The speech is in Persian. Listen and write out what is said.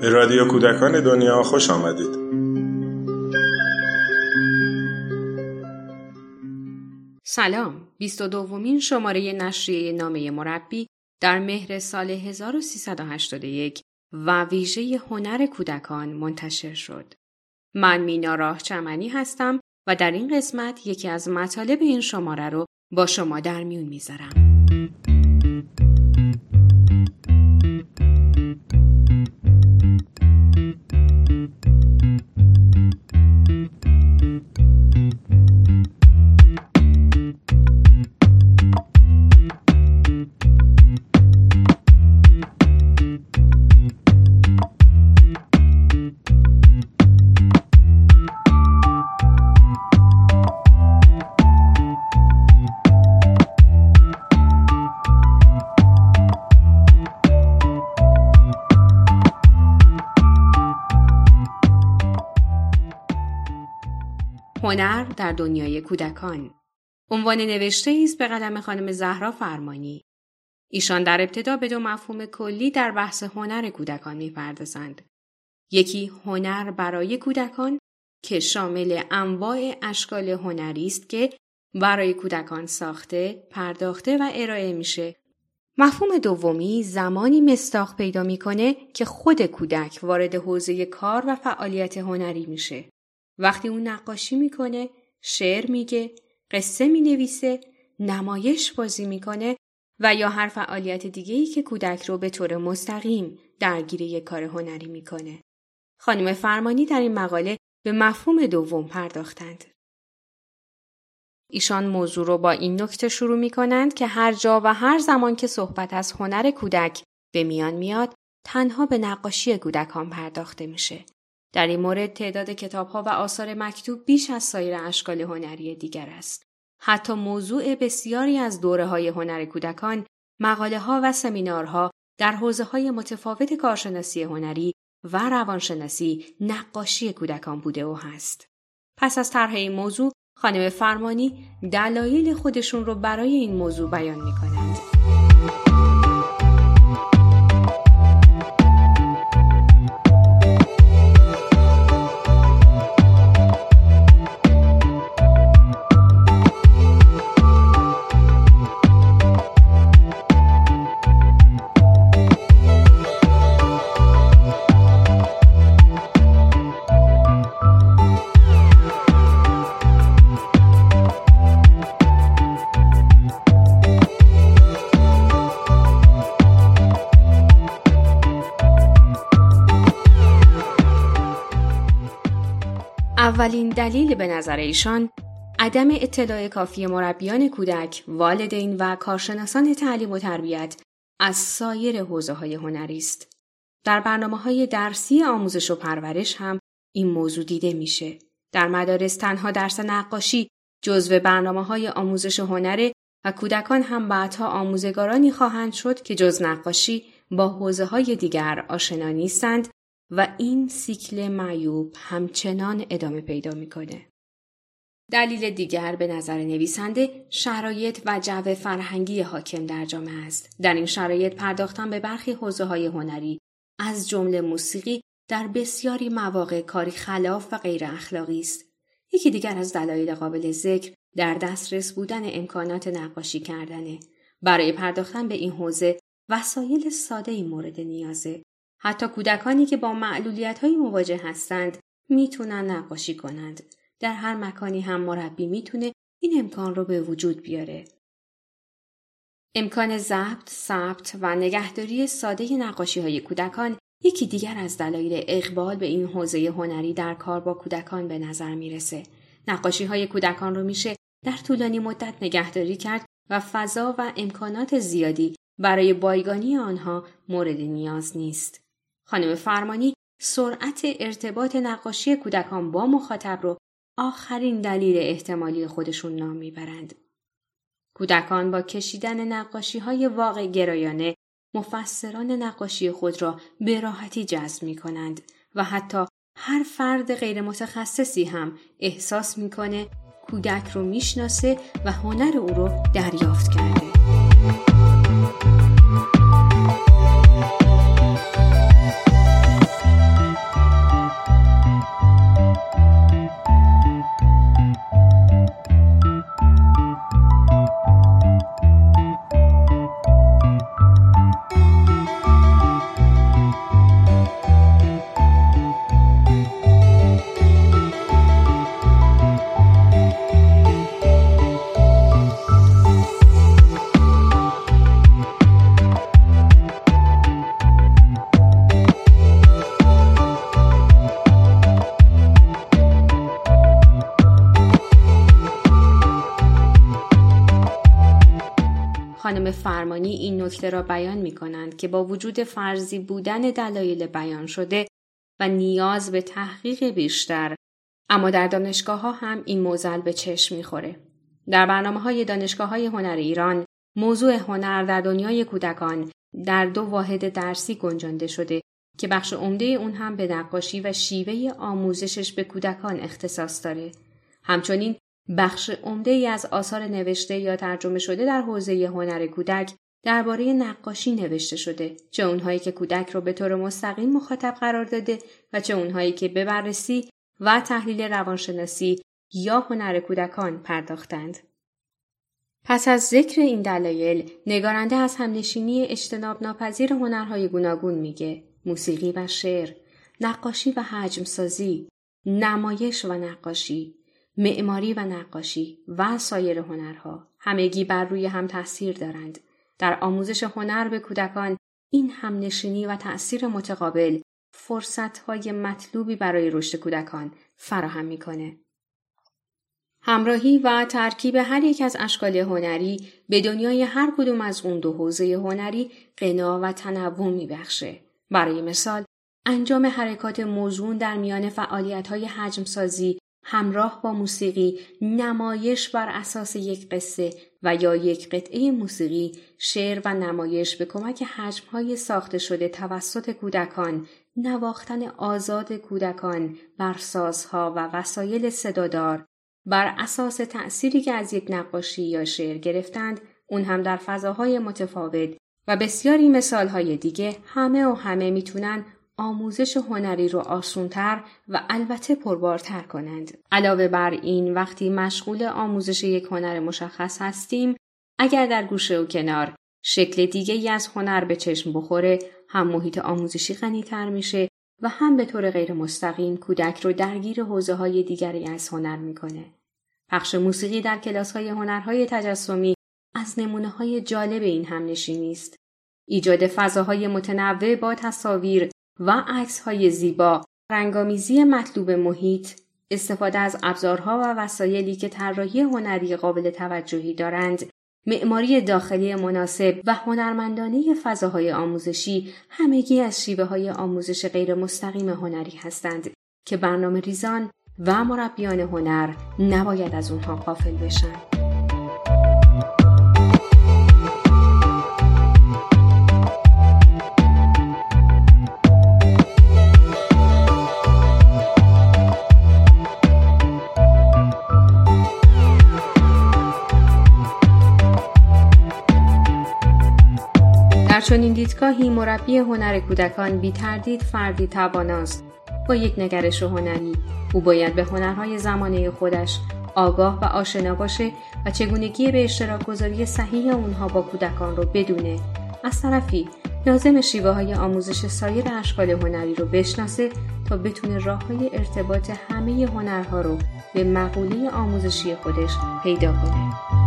به رادیو کودکان دنیا خوش آمدید سلام 22 دومین شماره نشریه نامه مربی در مهر سال 1381 و ویژه هنر کودکان منتشر شد. من مینا راه چمنی هستم و در این قسمت یکی از مطالب این شماره رو با شما در میون می‌ذارم. هنر در دنیای کودکان عنوان نوشته است به قلم خانم زهرا فرمانی ایشان در ابتدا به دو مفهوم کلی در بحث هنر کودکان می‌پردازند یکی هنر برای کودکان که شامل انواع اشکال هنری است که برای کودکان ساخته، پرداخته و ارائه میشه. مفهوم دومی زمانی مستاق پیدا می‌کنه که خود کودک وارد حوزه کار و فعالیت هنری میشه. وقتی اون نقاشی می‌کنه، شعر میگه، قصه می‌نویسه، نمایش بازی می‌کنه و یا هر فعالیت دیگه ای که کودک رو به طور مستقیم درگیر یک کار هنری می‌کنه. خانم فرمانی در این مقاله به مفهوم دوم پرداختند. ایشان موضوع رو با این نکته شروع می کنند که هر جا و هر زمان که صحبت از هنر کودک به میان میاد تنها به نقاشی کودکان پرداخته میشه. در این مورد تعداد کتابها و آثار مکتوب بیش از سایر اشکال هنری دیگر است. حتی موضوع بسیاری از دوره های هنر کودکان، مقاله ها و سمینارها در حوزه های متفاوت کارشناسی هنری و روانشناسی نقاشی کودکان بوده و هست. پس از طرح این موضوع خانم فرمانی دلایل خودشون رو برای این موضوع بیان می اولین دلیل به نظر ایشان عدم اطلاع کافی مربیان کودک، والدین و کارشناسان تعلیم و تربیت از سایر حوزه های هنری است. در برنامه های درسی آموزش و پرورش هم این موضوع دیده میشه. در مدارس تنها درس نقاشی جزو برنامه های آموزش هنره و کودکان هم بعدها آموزگارانی خواهند شد که جز نقاشی با حوزه های دیگر آشنا نیستند و این سیکل معیوب همچنان ادامه پیدا می‌کنه. دلیل دیگر به نظر نویسنده شرایط و جو فرهنگی حاکم در جامعه است. در این شرایط پرداختن به برخی حوزه های هنری از جمله موسیقی در بسیاری مواقع کاری خلاف و غیر اخلاقی است. یکی دیگر از دلایل قابل ذکر در دسترس بودن امکانات نقاشی کردنه. برای پرداختن به این حوزه وسایل ساده ای مورد نیازه. حتی کودکانی که با معلولیت های مواجه هستند می‌تونن نقاشی کنند. در هر مکانی هم مربی می‌تونه این امکان رو به وجود بیاره. امکان ضبط، ثبت و نگهداری ساده نقاشی های کودکان یکی دیگر از دلایل اقبال به این حوزه هنری در کار با کودکان به نظر می‌رسه. نقاشی های کودکان رو میشه در طولانی مدت نگهداری کرد و فضا و امکانات زیادی برای بایگانی آنها مورد نیاز نیست. خانم فرمانی سرعت ارتباط نقاشی کودکان با مخاطب رو آخرین دلیل احتمالی خودشون نام می‌برند. کودکان با کشیدن نقاشی های واقع گرایانه مفسران نقاشی خود را به راحتی جذب می کنند و حتی هر فرد غیر متخصصی هم احساس می‌کنه کودک رو می‌شناسه و هنر او رو دریافت کرده. خانم فرمانی این نکته را بیان می کنند که با وجود فرضی بودن دلایل بیان شده و نیاز به تحقیق بیشتر اما در دانشگاه ها هم این موزل به چشم می‌خوره. در برنامه های دانشگاه های هنر ایران موضوع هنر در دنیای کودکان در دو واحد درسی گنجانده شده که بخش عمده اون هم به نقاشی و شیوه آموزشش به کودکان اختصاص داره. همچنین بخش عمده ای از آثار نوشته یا ترجمه شده در حوزه هنر کودک درباره نقاشی نوشته شده چه اونهایی که کودک رو به طور مستقیم مخاطب قرار داده و چه اونهایی که به بررسی و تحلیل روانشناسی یا هنر کودکان پرداختند. پس از ذکر این دلایل نگارنده از همنشینی اجتناب ناپذیر هنرهای گوناگون میگه موسیقی و شعر، نقاشی و حجم سازی، نمایش و نقاشی، معماری و نقاشی و سایر هنرها همگی بر روی هم تاثیر دارند. در آموزش هنر به کودکان این همنشینی و تأثیر متقابل فرصتهای مطلوبی برای رشد کودکان فراهم می‌کنه. همراهی و ترکیب هر یک از اشکال هنری به دنیای هر کدوم از اون دو حوزه هنری قنا و تنوع میبخشه. برای مثال انجام حرکات موزون در میان فعالیت های حجم سازی همراه با موسیقی نمایش بر اساس یک قصه و یا یک قطعه موسیقی شعر و نمایش به کمک حجمهای ساخته شده توسط کودکان نواختن آزاد کودکان بر سازها و وسایل صدادار بر اساس تأثیری که از یک نقاشی یا شعر گرفتند اون هم در فضاهای متفاوت و بسیاری مثالهای دیگه همه و همه می‌تونن آموزش هنری رو آسونتر و البته پربارتر کنند. علاوه بر این وقتی مشغول آموزش یک هنر مشخص هستیم اگر در گوشه و کنار شکل دیگه از هنر به چشم بخوره هم محیط آموزشی غنیتر میشه و هم به طور غیر مستقیم کودک رو درگیر حوزه های دیگری از هنر می‌کنه. پخش موسیقی در کلاس های هنرهای تجسمی از نمونه های جالب این هم نشینی است. ایجاد فضاهای متنوع با تصاویر و عکس های زیبا، رنگامیزی مطلوب محیط، استفاده از ابزارها و وسایلی که طراحی هنری قابل توجهی دارند، معماری داخلی مناسب و هنرمندانه فضاهای آموزشی همگی از شیوه های آموزش غیر مستقیم هنری هستند که برنامه ریزان و مربیان هنر نباید از اونها قافل بشن. در چنین دیدگاهی مربی هنر کودکان بی تردید فردی تواناست با یک نگرش هنری او باید به هنرهای زمانه خودش آگاه و آشنا باشه و چگونگی به اشتراک گذاری صحیح اونها با کودکان رو بدونه از طرفی لازم شیوه های آموزش سایر اشکال هنری رو بشناسه تا بتونه راه های ارتباط همه هنرها رو به مقوله آموزشی خودش پیدا کنه.